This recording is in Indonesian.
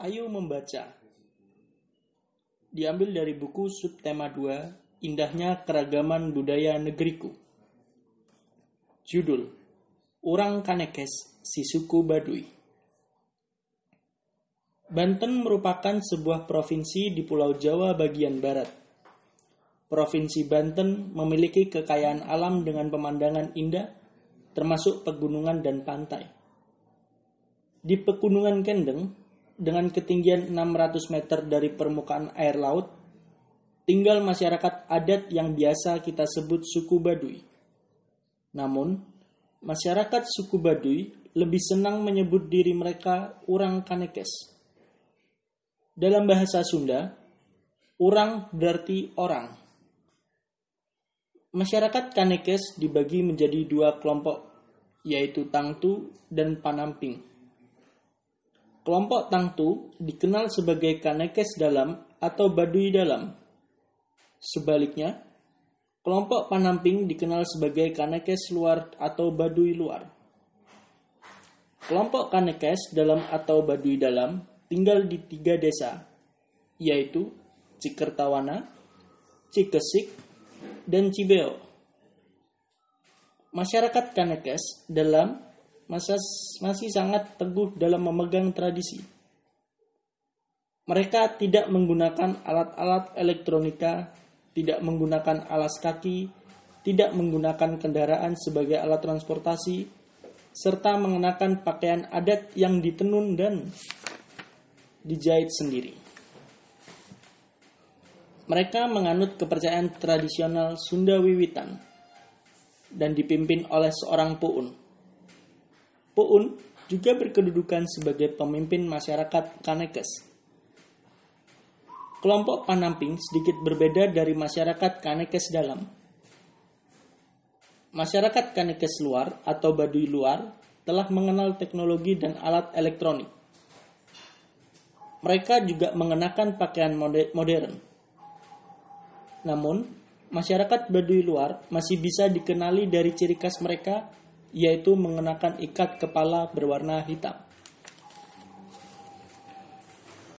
Ayo membaca. Diambil dari buku subtema 2, Indahnya Keragaman Budaya Negeriku. Judul, Orang Kanekes, si suku Baduy. Banten merupakan sebuah provinsi di Pulau Jawa bagian barat. Provinsi Banten memiliki kekayaan alam dengan pemandangan indah, termasuk pegunungan dan pantai. Di Pegunungan Kendeng, dengan ketinggian 600 meter dari permukaan air laut, tinggal masyarakat adat yang biasa kita sebut suku Baduy. Namun, masyarakat suku Baduy lebih senang menyebut diri mereka orang Kanekes. Dalam bahasa Sunda, orang berarti orang. Masyarakat Kanekes dibagi menjadi dua kelompok, yaitu Tangtu dan Panamping. Kelompok Tangtu dikenal sebagai Kanekes dalam atau Baduy dalam. Sebaliknya, kelompok Panamping dikenal sebagai Kanekes luar atau Baduy luar. Kelompok Kanekes dalam atau Baduy dalam tinggal di tiga desa, yaitu Cikertawana, Cikesik, dan Cibeo. Masyarakat Kanekes dalam masih sangat teguh dalam memegang tradisi. Mereka tidak menggunakan alat-alat elektronika, tidak menggunakan alas kaki, tidak menggunakan kendaraan sebagai alat transportasi, serta mengenakan pakaian adat yang ditenun dan dijahit sendiri. Mereka menganut kepercayaan tradisional Sunda Wiwitan dan dipimpin oleh seorang puun. Puun juga berkedudukan sebagai pemimpin masyarakat Kanekes. Kelompok Panamping sedikit berbeda dari masyarakat Kanekes dalam. Masyarakat Kanekes luar atau Baduy luar telah mengenal teknologi dan alat elektronik. Mereka juga mengenakan pakaian modern. Namun, masyarakat Baduy luar masih bisa dikenali dari ciri khas mereka, yaitu mengenakan ikat kepala berwarna hitam.